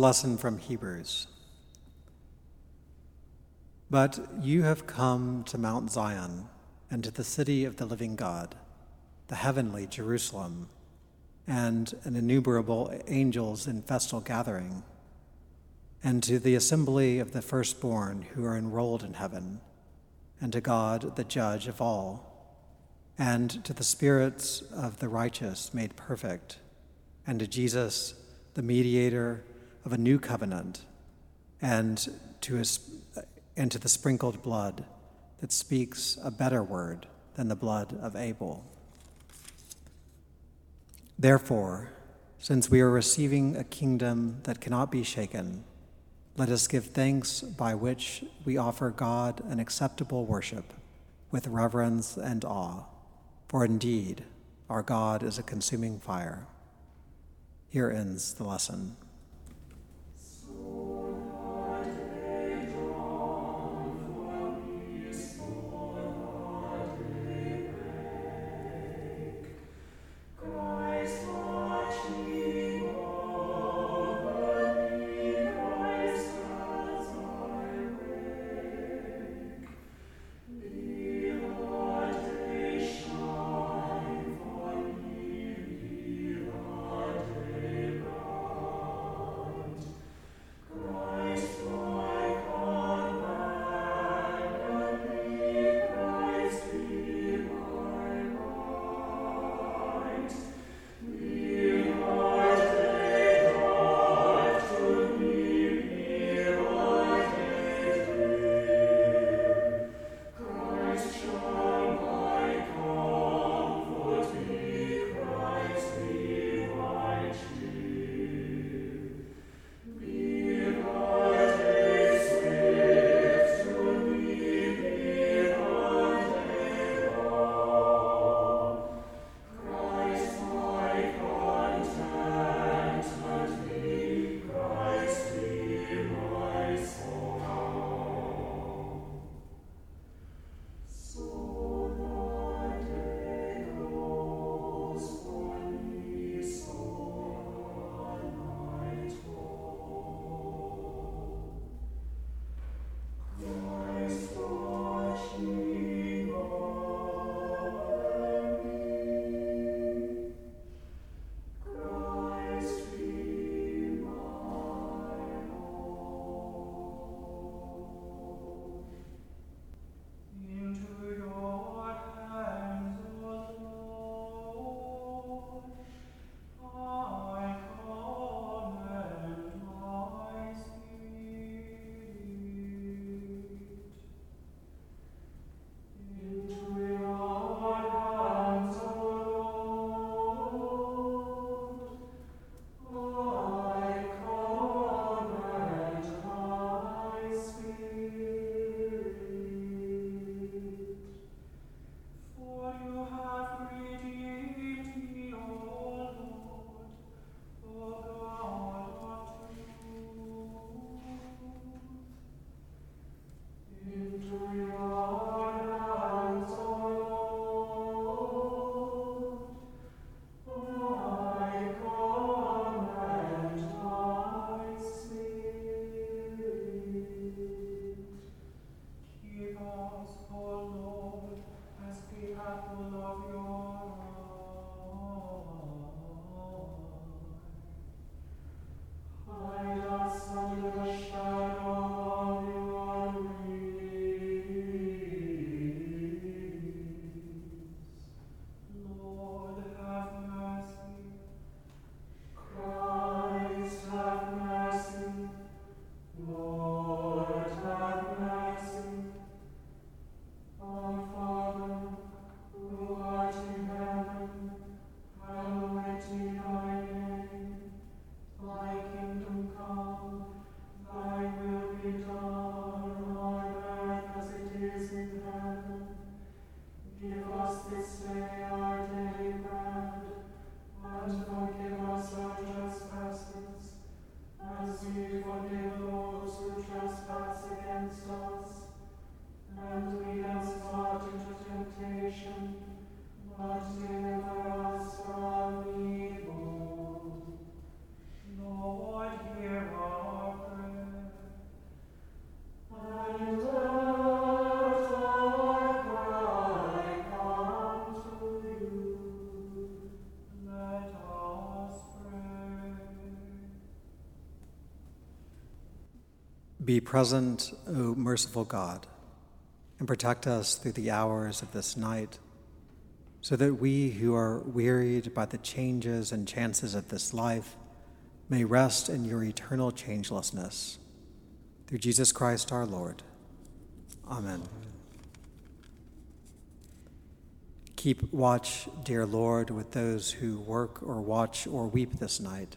Lesson from Hebrews. But you have come to Mount Zion and to the city of the living God, the heavenly Jerusalem, and an innumerable angels in festal gathering, and to the assembly of the firstborn who are enrolled in heaven, and to God, the judge of all, and to the spirits of the righteous made perfect, and to Jesus, the mediator of a new covenant and to, his, and to the sprinkled blood that speaks a better word than the blood of Abel. Therefore, since we are receiving a kingdom that cannot be shaken, let us give thanks by which we offer God an acceptable worship with reverence and awe, for indeed our God is a consuming fire. Here ends the lesson. us against us, and lead us not into temptation, but deliver us from evil. Lord, hear our prayer. Alleluia. Be present, O merciful God, and protect us through the hours of this night, so that we who are wearied by the changes and chances of this life may rest in your eternal changelessness. Through Jesus Christ our Lord. Amen. Keep watch, dear Lord, with those who work or watch or weep this night,